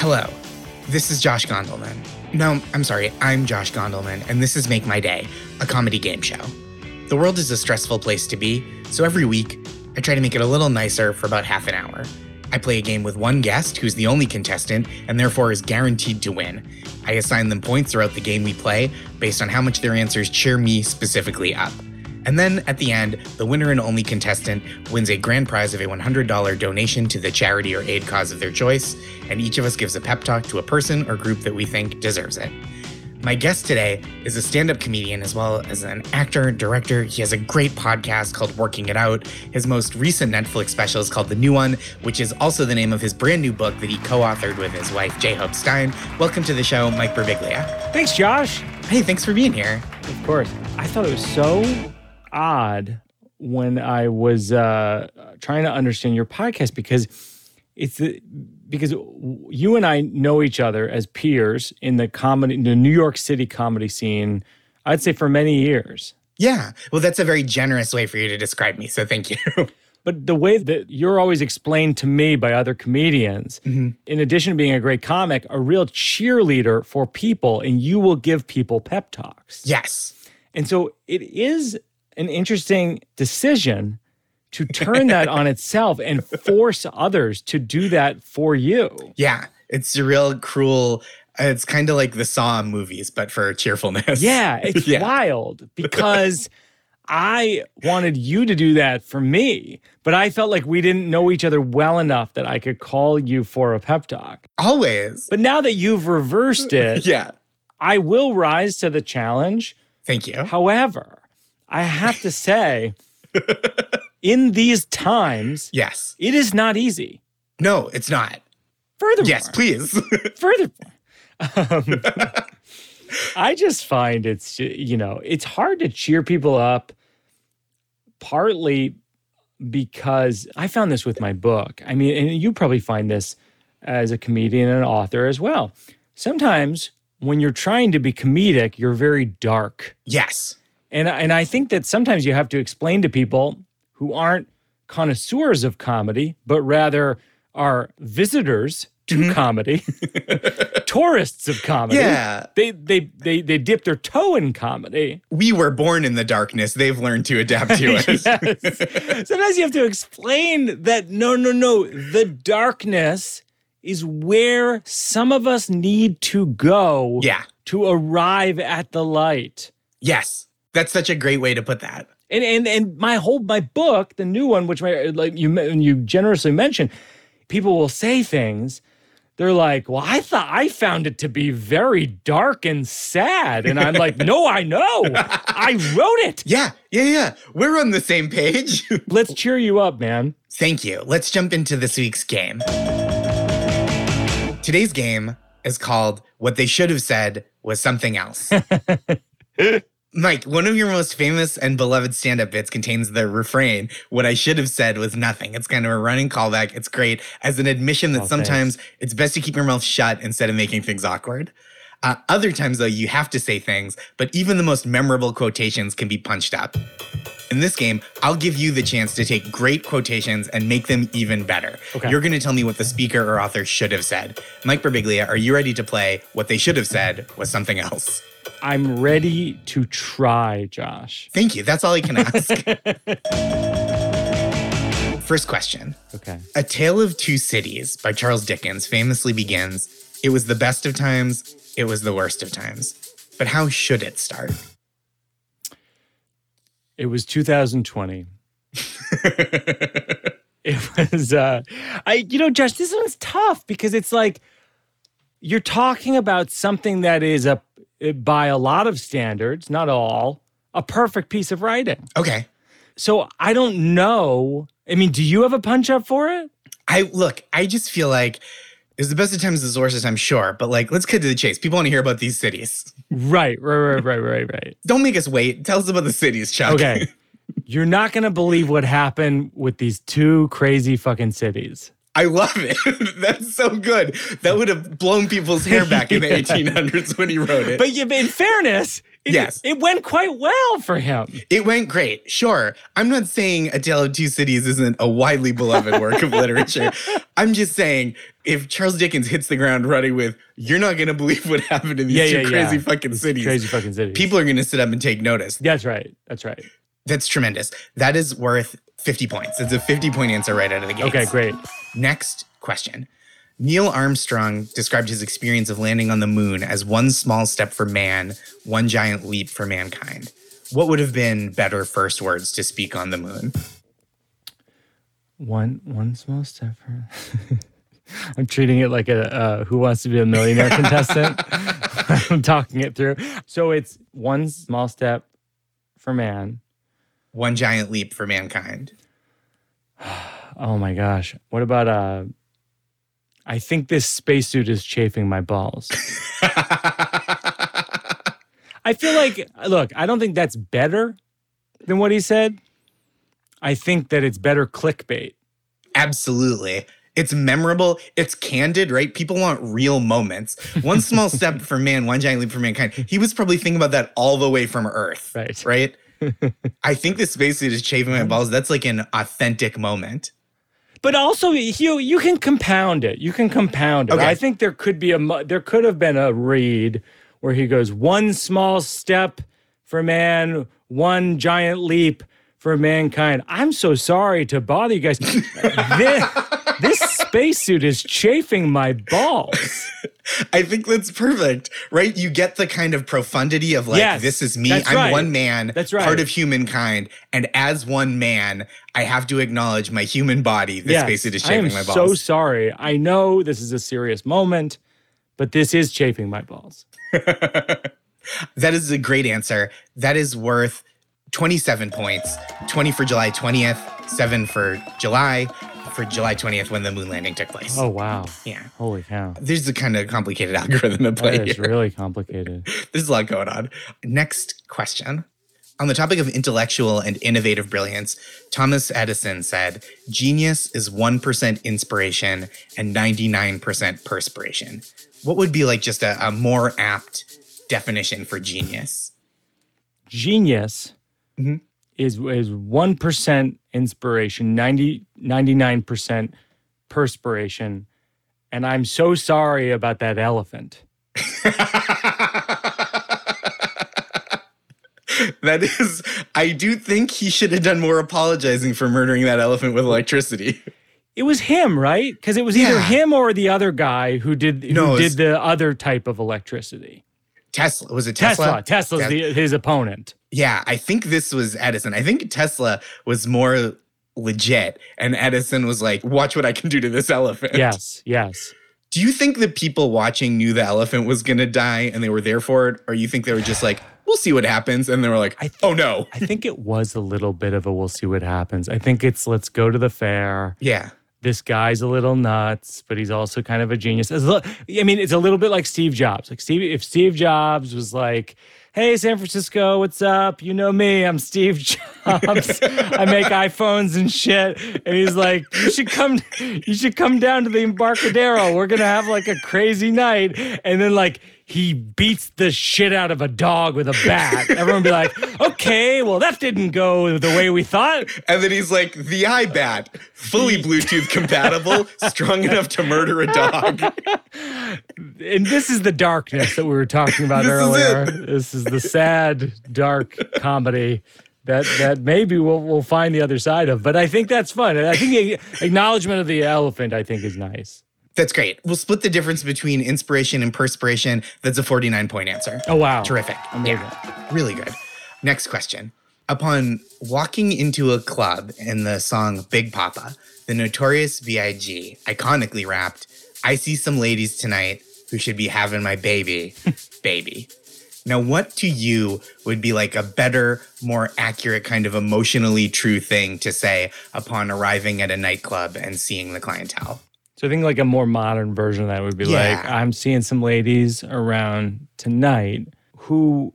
Hello, this is Josh Gondelman. No, I'm sorry, I'm Josh Gondelman, and this is Make My Day, a comedy game show. The world is a stressful place to be, so every week, I try to make it a little nicer for about half an hour. I play a game with one guest who's the only contestant and therefore is guaranteed to win. I assign them points throughout the game we play based on how much their answers cheer me specifically up. And then at the end, the winner and only contestant wins a grand prize of a $100 donation to the charity or aid cause of their choice, and each of us gives a pep talk to a person or group that we think deserves it. My guest today is a stand up comedian as well as an actor, director. He has a great podcast called Working It Out. His most recent Netflix special is called The New One, which is also the name of his brand new book that he co authored with his wife, J Hope Stein. Welcome to the show, Mike Birbiglia. Thanks, Josh. Hey, thanks for being here. Of course. I thought it was so odd when I was uh, trying to understand your podcast because it's the, because you and I know each other as peers in the comedy, the New York City comedy scene. I'd say for many years. Yeah. Well, that's a very generous way for you to describe me. So thank you. But the way that you're always explained to me by other comedians, mm-hmm. in addition to being a great comic, a real cheerleader for people, and you will give people pep talks. Yes. And so it is an interesting decision to turn that on itself and force others to do that for you. Yeah, it's a real cruel. It's kind of like the Saw movies, but for cheerfulness. Yeah, it's yeah. wild because I wanted you to do that for me, but I felt like we didn't know each other well enough that I could call you for a pep talk. Always. But now that you've reversed it, yeah, I will rise to the challenge. Thank you. However, I have to say, in these times, yes, it is not easy. No, it's not. Furthermore, yes, please. furthermore, um, I just find it's you know it's hard to cheer people up. Partly because I found this with my book. I mean, and you probably find this as a comedian and author as well. Sometimes when you're trying to be comedic, you're very dark. Yes. And and I think that sometimes you have to explain to people who aren't connoisseurs of comedy, but rather are visitors to mm-hmm. comedy, tourists of comedy. Yeah. They, they they they dip their toe in comedy. We were born in the darkness. They've learned to adapt to it. yes. Sometimes you have to explain that no, no, no. The darkness is where some of us need to go yeah. to arrive at the light. Yes. That's such a great way to put that. And and and my whole my book, the new one, which my, like you you generously mentioned, people will say things. They're like, "Well, I thought I found it to be very dark and sad," and I'm like, "No, I know. I wrote it." Yeah, yeah, yeah. We're on the same page. Let's cheer you up, man. Thank you. Let's jump into this week's game. Today's game is called "What They Should Have Said Was Something Else." Mike, one of your most famous and beloved stand up bits contains the refrain, What I should have said was nothing. It's kind of a running callback. It's great as an admission that oh, sometimes thanks. it's best to keep your mouth shut instead of making things awkward. Uh, other times, though, you have to say things, but even the most memorable quotations can be punched up. In this game, I'll give you the chance to take great quotations and make them even better. Okay. You're going to tell me what the speaker or author should have said. Mike Birbiglia, are you ready to play What They Should Have Said Was Something Else? I'm ready to try, Josh. Thank you. That's all I can ask. First question. Okay. A Tale of Two Cities by Charles Dickens famously begins It was the best of times, it was the worst of times. But how should it start? It was 2020. it was uh I you know, Josh, this one's tough because it's like you're talking about something that is a Eh, by a lot of standards, not all, a perfect piece of writing. Okay. So I don't know. I mean, do you have a punch up for it? I look, I just feel like it's the best of times, the worst I'm sure. But like, let's get to the chase. People want to hear about these cities. Right, right, right, right, right, right. Don't make us wait. Tell us about the cities, Chuck. Okay. You're not going to believe what happened with these two crazy fucking cities. I love it. That's so good. That would have blown people's hair back in the 1800s when he wrote it. But in fairness, It, Yes. it went quite well for him. It went great. Sure. I'm not saying A Tale of Two Cities isn't a widely beloved work of literature. I'm just saying if Charles Dickens hits the ground running with, you're not going to believe what happened in these Yeah, two yeah, crazy yeah. fucking cities. Crazy fucking cities. People are going to sit up and take notice. That's right. That's right. That's tremendous. That is worth 50 points. It's a 50 point answer right out of the gate. Okay, great. Next question. Neil Armstrong described his experience of landing on the moon as one small step for man, one giant leap for mankind. What would have been better first words to speak on the moon? One one small step for. I'm treating it like a uh, Who Wants to Be a Millionaire contestant. I'm talking it through. So it's one small step for man. One giant leap for mankind. Oh my gosh. What about uh? I think this spacesuit is chafing my balls. I feel like, look, I don't think that's better than what he said. I think that it's better clickbait. Absolutely. It's memorable. It's candid, right? People want real moments. One small step for man, one giant leap for mankind. He was probably thinking about that all the way from Earth. Right. Right? I think this basically is chafing my balls. That's like an authentic moment. But also, you you can compound it. You can compound it. Okay. I think there could be a there could have been a read where he goes one small step for man, one giant leap for mankind. I'm so sorry to bother you guys. this spacesuit is chafing my balls. I think that's perfect, right? You get the kind of profundity of like, Yes, this is me. I'm right. one man, That's right. part of humankind. And as one man, I have to acknowledge my human body. This Yes, spacesuit is chafing my balls. I am chafing my so sorry. I know this is a serious moment, but this is chafing my balls. that is a great answer. That is worth 27 points 20 for July 20th, 7 for July, for July 20th when the moon landing took place. Oh wow! Yeah. Holy cow! There's a kind of complicated algorithm at play is here. really complicated. There's a lot going on. Next question. On the topic of intellectual and innovative brilliance, Thomas Edison said, Genius is 1% inspiration and 99% perspiration. What would be like just a, a more apt definition for genius? Genius Mhm. is is one percent inspiration, 99 percent perspiration, and I'm so sorry about that elephant. that is, I do think he should have done more apologizing for murdering that elephant with electricity. It was him, right? Because it was either Yeah. him or the other guy who did who No, did the other type of electricity. Tesla, was it Tesla. Tesla? Tesla's Tes- the, his opponent. Yeah, I think this was Edison. I think Tesla was more legit, and Edison was like, "Watch what I can do to this elephant." Yes, yes. Do you think the people watching knew the elephant was gonna die and they were there for it, or you think they were just like, "We'll see what happens," and they were like, I th- "Oh no." I think it was a little bit of a we'll see what happens. I think it's let's go to the fair. Yeah, this guy's a little nuts, but he's also kind of a genius. I mean, it's a little bit like Steve Jobs. Like Steve, if Steve Jobs was like, "Hey, San Francisco, what's up? You know me, I'm Steve Jobs. I make iPhones and shit." And he's like, "You should come, you should come down to the Embarcadero. We're gonna have like a crazy night." And then like he beats the shit out of a dog with a bat. Everyone be like, "Okay, well that didn't go the way we thought." and then he's like, "The iBat, fully Bluetooth compatible, strong enough to murder a dog." and this is the darkness that we were talking about This earlier. it. This is the sad, dark comedy that that maybe we'll we'll find the other side of. But I think that's fun. I think acknowledgement of the elephant, I think, is nice. That's great. We'll split the difference between inspiration and perspiration. That's a 49 point answer. Oh wow, Terrific. Amazing. Yeah, really good. Next question. Upon walking into a club in the song Big Poppa, the notorious B.I.G. iconically rapped, I see some ladies tonight who should be having my baby, baby. Now, what to you would be like a better, more accurate kind of emotionally true thing to say upon arriving at a nightclub and seeing the clientele? So I think like a more modern version of that would be Yeah. like, I'm seeing some ladies around tonight who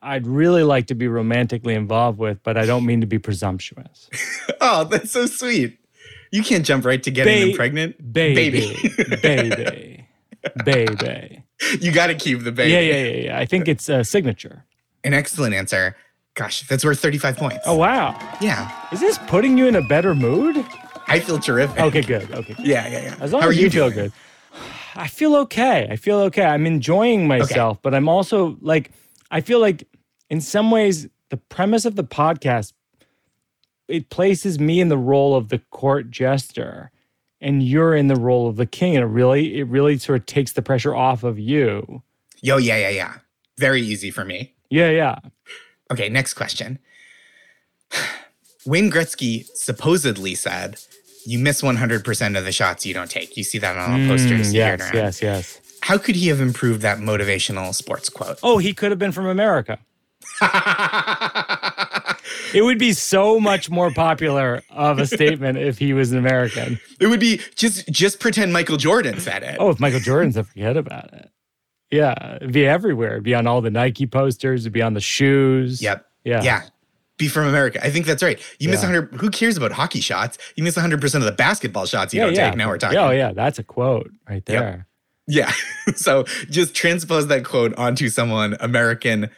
I'd really like to be romantically involved with, but I don't mean to be presumptuous. Oh, that's so sweet. You can't jump right to getting them Ba- pregnant. Baby, baby, baby. You got to keep the baby. Yeah, yeah, yeah, yeah. I think it's a signature. An excellent answer. Gosh, that's worth 35 points. Oh wow. Yeah. Is this putting you in a better mood? I feel terrific. Okay, good. Okay. Yeah, yeah, yeah. As long How as are you, you feel doing? good. I feel okay. I feel okay. I'm enjoying myself, but I'm also like I feel like in some ways the premise of the podcast it places me in the role of the court jester and you're in the role of the king and it really it really sort of takes the pressure off of you. Yo, yeah, yeah, yeah. Very easy for me. Yeah, yeah. Okay, next question. Wayne Gretzky supposedly said, "You miss 100% of the shots you don't take." You see that on all posters. Mm, it yes, yes, yes. How could he have improved that motivational sports quote? Oh, he could have been from America. It would be so much more popular of a statement if he was an American. it would be just just pretend Michael Jordan said it. Oh, if Michael Jordan's, I forget about it. Yeah, it'd be everywhere. It'd be on all the Nike posters. It'd be on the shoes. Yep. Yeah. Yeah. Be from America. I think that's right. You miss 100. Who cares about hockey shots? You miss 100% of the basketball shots you Yeah, don't yeah. take. Now we're talking. Oh, yeah. That's a quote right Yep. there. Yeah. so just transpose that quote onto someone American.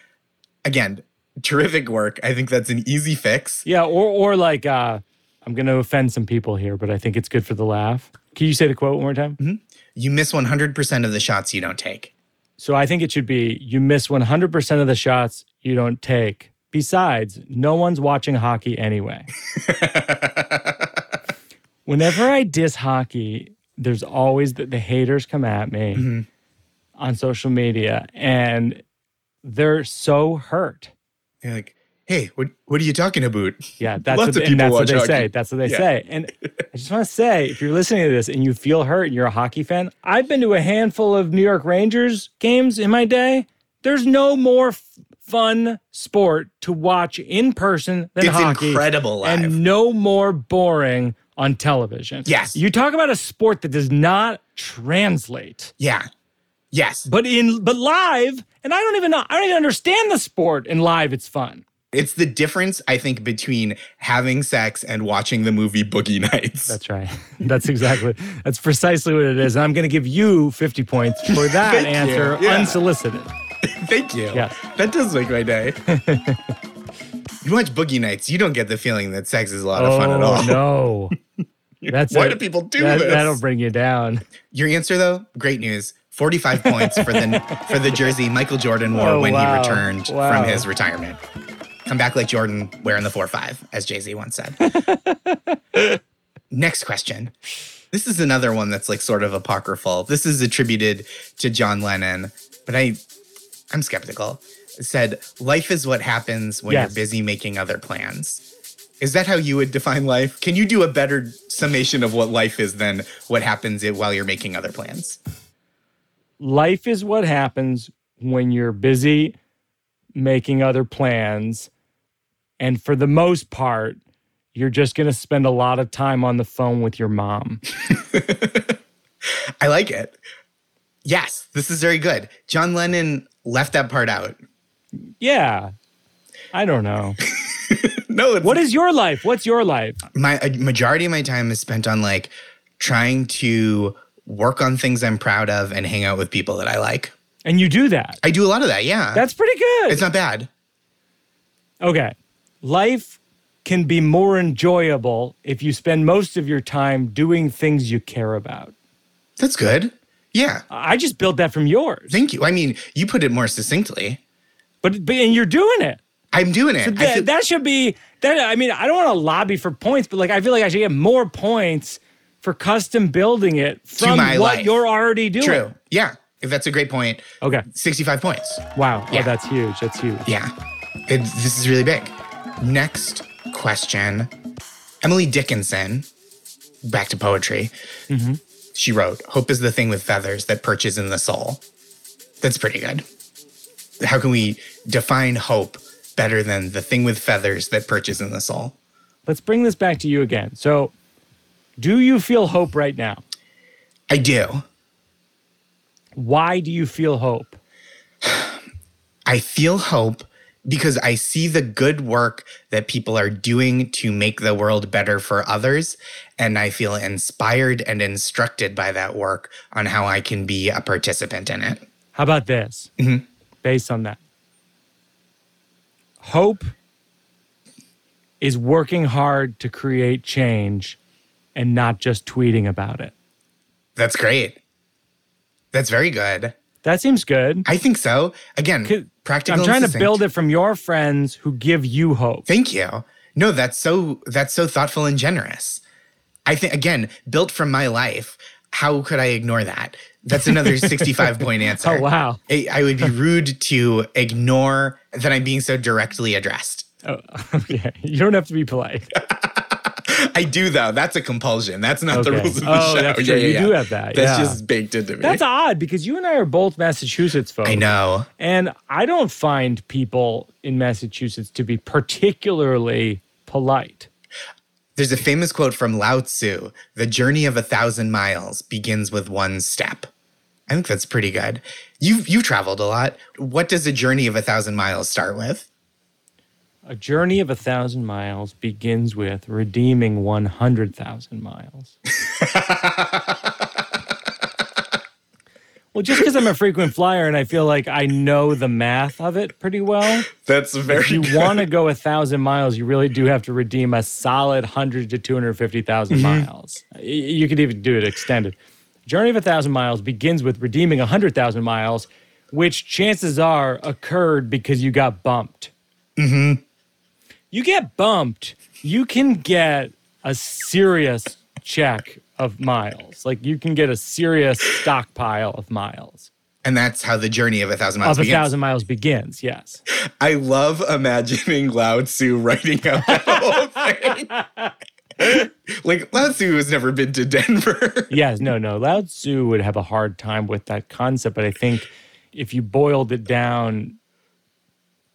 Again, terrific work. I think that's an easy fix. Yeah. Or, or like, uh, I'm going to offend some people here, but I think it's good for the laugh. Can you say the quote one more time? You miss 100% of the shots you don't take. So I think it should be you miss 100% of the shots you don't take. Besides, no one's watching hockey anyway. Whenever I diss hockey, there's always the, the haters come at me Mm-hmm. on social media and they're so hurt. You're like, hey, what, what are you talking about? Yeah, that's Lots what, of and people that's what they hockey. say. That's what they Yeah. say. And I just want to say, if you're listening to this and you feel hurt and you're a hockey fan, I've been to a handful of New York Rangers games in my day. There's no more f- fun sport to watch in person than It's hockey, incredible live. and no more boring on television. Yes. you talk about a sport that does not translate, yeah. Yes. but in but live, and I don't even know. I don't even understand the sport. In live, it's fun. It's the difference, I think, between having sex and watching the movie Boogie Nights. That's right. That's exactly. That's precisely what it is. And I'm going to give you 50 points for that answer, Yeah. unsolicited. Thank you. Yeah. That does make my day. you watch Boogie Nights, you don't get the feeling that sex is a lot of fun at oh, all. Oh, no. That's Why it. do people do That- this? That'll bring you down. Your answer though, great news. 45 points for the for the jersey Michael Jordan wore Oh, when wow. he returned Wow. from his retirement. Come back like Jordan wearing the 4-5, as Jay-Z once said. Next question. This is another one that's like sort of apocryphal. This is attributed to John Lennon, but I I'm skeptical. Said, life is what happens when Yes. you're busy making other plans. Is that how you would define life? Can you do a better summation of what life is than what happens while you're making other plans? Life is what happens when you're busy making other plans. And for the most part, you're just going to spend a lot of time on the phone with your mom. I like it. Yes, this is very good. John Lennon left that part out. Yeah. I don't know. No, it's What is your life? What's your life? my a majority of my time is spent on like trying to work on things I'm proud of and hang out with people that I like. And you do that. I do a lot of that. Yeah, That's pretty good. it's not bad. Okay. Life can be more enjoyable if you spend most of your time doing things you care about. That's good. Yeah, I just built that from yours. thank you. I mean, you put it more succinctly. But, but and you're doing it. I'm doing it. I That, feel- that should be that I mean, I don't want to lobby for points, but like I feel like I should get more points for custom building it from what life. you're already doing. true. Yeah, if that's a great point. Okay. 65 points. Wow. Oh, yeah. Oh, that's huge. That's huge. Yeah, it, this is really big. Next question. Emily Dickinson, back to poetry. Mm-hmm. She wrote, Hope is the thing with feathers that perches in the soul. That's pretty good. How can we define hope better than the thing with feathers that perches in the soul? Let's bring this back to you again. So, do you feel hope right now? I do. Why do you feel hope? I feel hope because I see the good work that people are doing to make the world better for others. And I feel inspired and instructed by that work on how I can be a participant in it. How about this? Mhm. Based on that, Hope is working hard to create change and not just tweeting about it. That's great. That's very good. That seems good. I think so. Again, practical. I'm trying to build it from your friends who give you hope. Thank you. No, that's so that's so thoughtful and generous. I think again, built from my life. How could I ignore that? That's another 65 point oh, answer. Oh, wow. I, I would be rude to ignore that I'm being so directly addressed. Oh, okay. You don't have to be polite. I do though. That's a compulsion. That's not the rules of the Oh, show. that's true. You do have that, That's yeah. just baked into me. That's odd because you and I are both Massachusetts folks. I know. And I don't find people in Massachusetts to be particularly polite. There's a famous quote from Lao Tzu The journey of a thousand miles begins with one step. I think that's pretty good. You've, you've traveled a lot. What does a journey of a thousand miles start with? A journey of a thousand miles begins with redeeming 100,000 miles. well, just because I'm a frequent flyer and I feel like I know the math of it pretty well, That's very if you want to go a thousand miles, you really do have to redeem a solid 100 to 250,000 Mm-hmm. miles. You could even do it extended. Journey of a thousand miles begins with redeeming 100,000 miles, which chances are occurred because you got bumped. Mm-hmm. You get bumped, you can get a serious check of miles. Like you can get a serious stockpile of miles. And that's how the journey of a thousand miles Of a begins. thousand miles begins, yes. I love imagining Lao Tzu writing out that whole thing. like Lao Tzu has never been to Denver. Yes, no, no. Lao Tzu would have a hard time with that concept, but I think if you boiled it down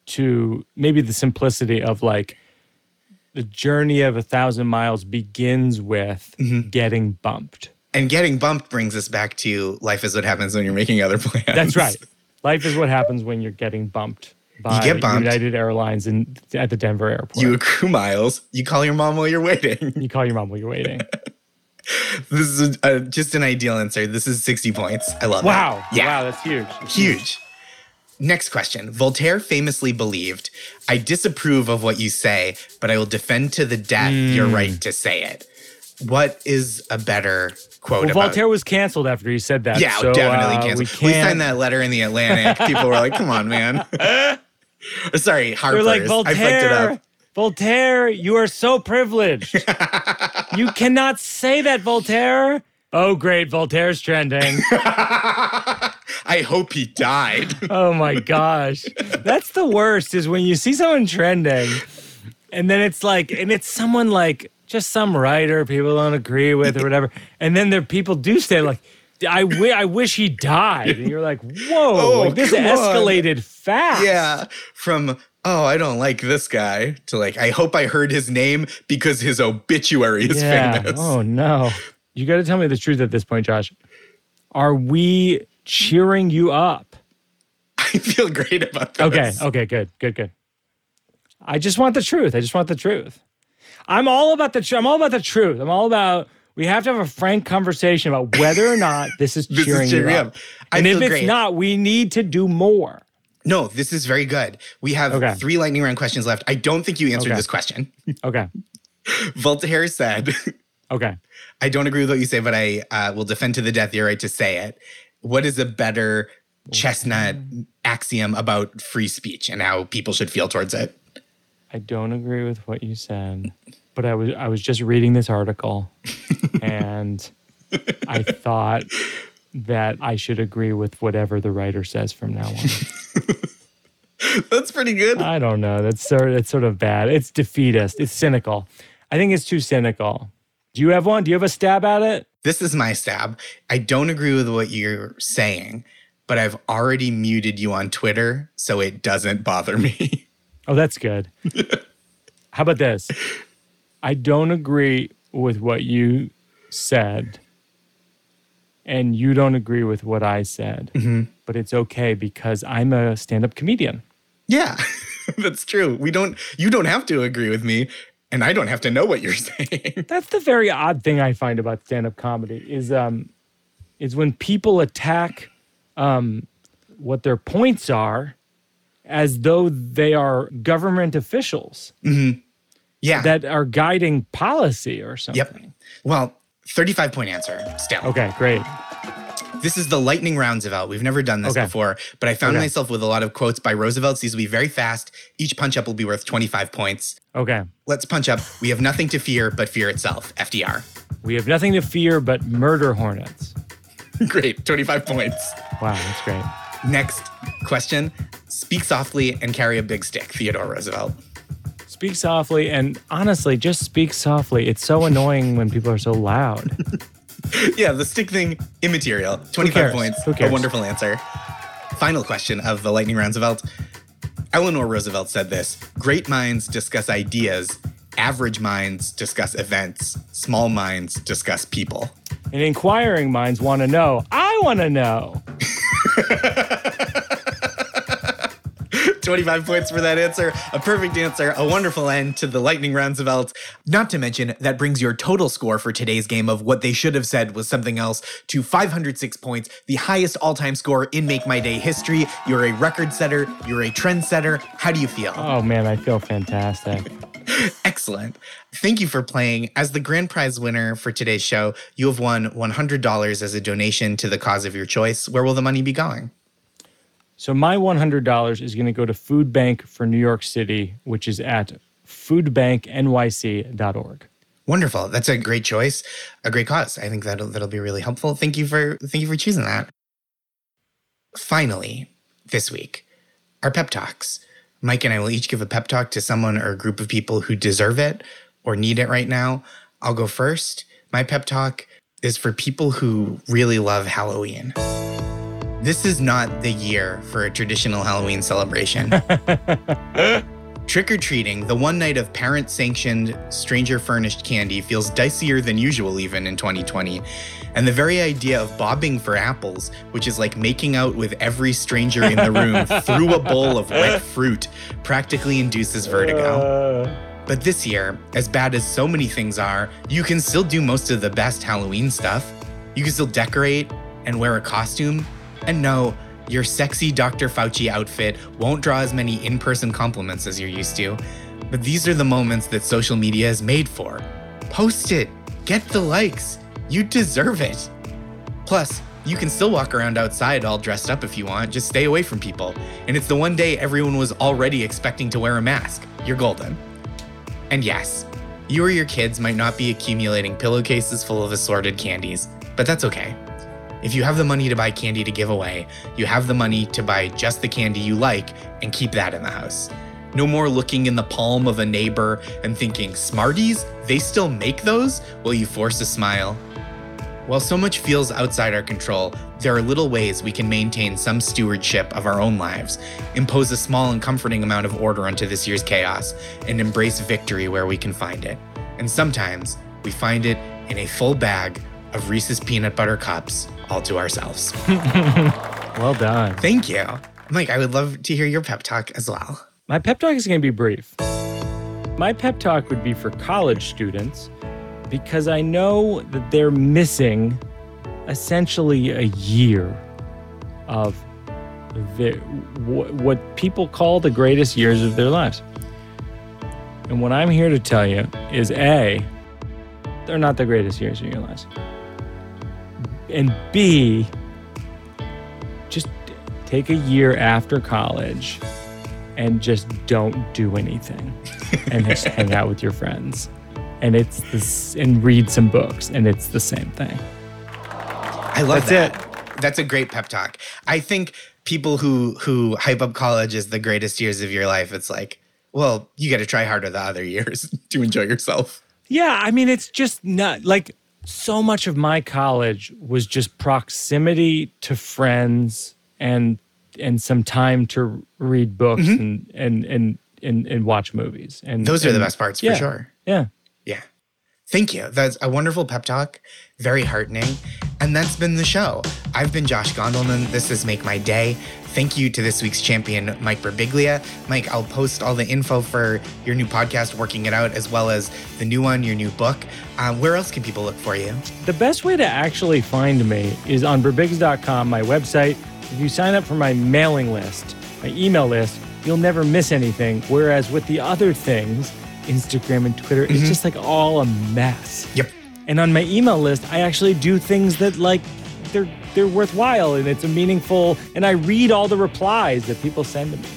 to maybe the simplicity of like the journey of a thousand miles begins with Mm-hmm. getting bumped. and getting bumped brings us back to life is what happens when you're making other plans. That's right. Life is what happens when you're getting bumped by get bumped. United Airlines in, at the Denver airport. You You, accrue miles. You call your mom while you're waiting. You call your mom while you're waiting. This is uh just an ideal answer. This is 60 points. I love it. wow. it. Yeah. Wow, that's huge. Huge. Next question. Voltaire famously believed, I disapprove of what you say, but I will defend to the death your Hmm. right to say it. What is a better quote Well, about Voltaire was canceled after he said that. Yeah, so, definitely uh, canceled. We, We, signed that letter in the Atlantic. People were like, come on, man. Sorry, Harper's. They're like I fucked it Voltaire. up. Voltaire, you are so privileged. you cannot say that, Voltaire. Oh, great, Voltaire's trending. I hope he died. oh my gosh, that's the worst. Is when you see someone trending, and then it's like, and it's someone like just some writer people don't agree with or whatever, and then there people do say like. I, I wish he died. And you're like, whoa, Oh, like this come on. escalated fast. yeah. From, oh, I don't like this guy to like, I hope I heard his name because his obituary is Yeah. famous. Oh no. You got to tell me the truth at this point, Josh. Are we cheering you up? I feel great about this. Okay. Okay. Good. Good. Good. I just want the truth. I just want the truth. I'm all about the. tr- I'm all about the truth. I'm all about. We have to have a frank conversation about whether or not this is This is cheering, cheering you up. and if it's great. not, we need to do more. No, this is very good. We have Okay. three lightning round questions left. I don't think you answered Okay. this question. Okay. Voltaire said, Okay. I don't agree with what you say, but I uh, will defend to the death your right to say it. What is a better oh, chestnut axiom about free speech and how people should feel towards it? I don't agree with what you said, but I was I was just reading this article and I thought that I should agree with whatever the writer says from now on. That's pretty good. I don't know. That's sort it's sort of bad. It's defeatist. It's cynical. I think it's too cynical. Do you have one? Do you have a stab at it? This is my stab. I don't agree with what you're saying, but I've already muted you on Twitter, so it doesn't bother me. Oh, that's good. How about this? I don't agree with what you said, and you don't agree with what I said, mm-hmm. but it's okay because I'm a stand up comedian. yeah, that's true. We don't you don't have to agree with me, and I don't have to know what you're saying. That's the very odd thing I find about stand up comedy is um, is when people attack um, what their points are as though they are government officials Yeah. that are guiding policy or something. yep. Well, 35 point answer still. Okay, great. This is the lightning roundabout. We've never done this Okay. before, but I found Okay. myself with a lot of quotes by Roosevelt. These will be very fast. Each punch up will be worth 25 points. Okay. Let's punch up. We have nothing to fear but fear itself. FDR. We have nothing to fear but murder hornets. Great. 25 points. Wow, that's great. Next question. Speak softly and carry a big stick. Theodore Roosevelt. Speak softly and honestly, just speak softly. It's so annoying when people are so loud. Yeah, the stick thing, immaterial. 25 cares? points. A wonderful answer. Final question of the lightning roundabout. Eleanor Roosevelt said this Great minds discuss ideas, average minds discuss events, small minds discuss people. And inquiring minds want to know. I want to know. 25 points for that answer. A perfect answer. A wonderful end to the lightning roundabout. Not to mention, that brings your total score for today's game of what they should have said was something else to 506 points, the highest all time score in Make My Day history. You're a record setter, you're a trend setter. How do you feel? Oh man, I feel fantastic. Excellent. Thank you for playing. As the grand prize winner for today's show, you have won $100 as a donation to the cause of your choice. Where will the money be going? So my $100 is going to go to Food Bank for New York City, which is at foodbanknyc.org. Wonderful. That's a great choice, a great cause. I think that'll that'll be really helpful. Thank you for thank you for choosing that. Finally, this week, our pep talks. Mike and I will each give a pep talk to someone or a group of people who deserve it or need it right now. I'll go first. My pep talk is for people who really love Halloween. This is not the year for a traditional Halloween celebration. Trick or treating, the one night of parent sanctioned, stranger furnished candy, feels dicier than usual, even in 2020. And the very idea of bobbing for apples, which is like making out with every stranger in the room through a bowl of wet fruit, practically induces vertigo. Uh, But this year, as bad as so many things are, you can still do most of the best Halloween stuff. You can still decorate and wear a costume. And no, your sexy Dr. Fauci outfit won't draw as many in person compliments as you're used to. But these are the moments that social media is made for. Post it, get the likes. You deserve it. Plus, you can still walk around outside all dressed up if you want, just stay away from people. And it's the one day everyone was already expecting to wear a mask. You're golden. And yes, you or your kids might not be accumulating pillowcases full of assorted candies, but that's okay. If you have the money to buy candy to give away, you have the money to buy just the candy you like and keep that in the house. No more looking in the palm of a neighbor and thinking, Smarties? They still make those? Will you force a smile? While so much feels outside our control, there are little ways we can maintain some stewardship of our own lives, impose a small and comforting amount of order onto this year's chaos, and embrace victory where we can find it. And sometimes we find it in a full bag of Reese's peanut butter cups all to ourselves. well done. Thank you. Mike, I would love to hear your pep talk as well. My pep talk is going to be brief. My pep talk would be for college students because I know that they're missing essentially a year of the, what people call the greatest years of their lives. And what I'm here to tell you is A, they're not the greatest years of your lives. And B, just take a year after college and just don't do anything and just hang out with your friends. And it's this, and read some books, and it's the same thing. I love That's that. That's a great pep talk. I think people who who hype up college as the greatest years of your life, it's like, well, you got to try harder the other years to enjoy yourself. Yeah, I mean, it's just not like so much of my college was just proximity to friends and and some time to read books mm-hmm. and, and and and and watch movies. And Those are the best parts yeah. for sure. Yeah. Thank you. That's a wonderful pep talk. Very heartening. And that's been the show. I've been Josh Gondelman. This is Make My Day. Thank you to this week's champion, Mike Birbiglia. Mike, I'll post all the info for your new podcast, Working It Out, as well as the new one, your new book. Um, where else can people look for you? The best way to actually find me is on birbigs.com, my website. If you sign up for my mailing list, my email list, you'll never miss anything. Whereas with the other things, Instagram and Twitter, it's mm-hmm. just like all a mess. Yep. And on my email list, I actually do things that like they're they're worthwhile and it's a meaningful and I read all the replies that people send to me.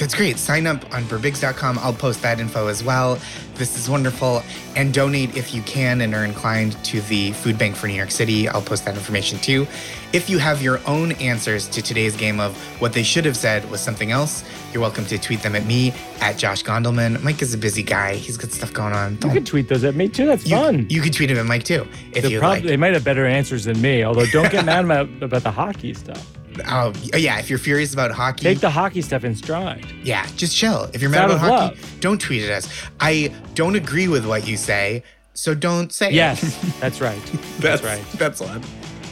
That's great. Sign up on birbigs.com. I'll post that info as well. This is wonderful. And donate if you can and are inclined to the Food Bank for New York City. I'll post that information too. If you have your own answers to today's game of what they should have said was something else, you're welcome to tweet them at me at Josh Gondelman. Mike is a busy guy. He's got stuff going on. you Don't- could tweet those at me too. That's you, fun. you can tweet him at Mike too if you prob- like. They might have better answers than me, although don't get mad about, about the hockey stuff. Oh, yeah. If you're furious about hockey, Take the hockey stuff in stride. Yeah, just chill. If you're It's mad about hockey, don't tweet at us. I don't agree with what you say, so don't say it. Yes, that's right. That's, right. That's one.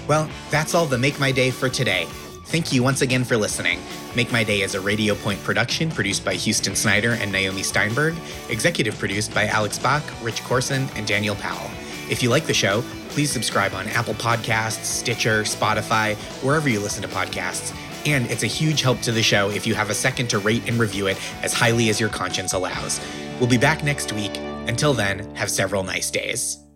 Well, that's all the Make My Day for today. Thank you once again for listening. Make My Day is a Radio Point production produced by Houston Snyder and Naomi Steinberg, executive produced by Alex Bach, Rich Corson, and Daniel Powell. If you like the show, please subscribe on Apple Podcasts, Stitcher, Spotify, wherever you listen to podcasts. And it's a huge help to the show if you have a second to rate and review it as highly as your conscience allows. We'll be back next week. Until then, have several nice days.